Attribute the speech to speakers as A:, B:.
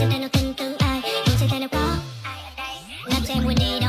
A: trên tay nào tin tưởng ai Hiện trên tay nào có Làm cho em quên đi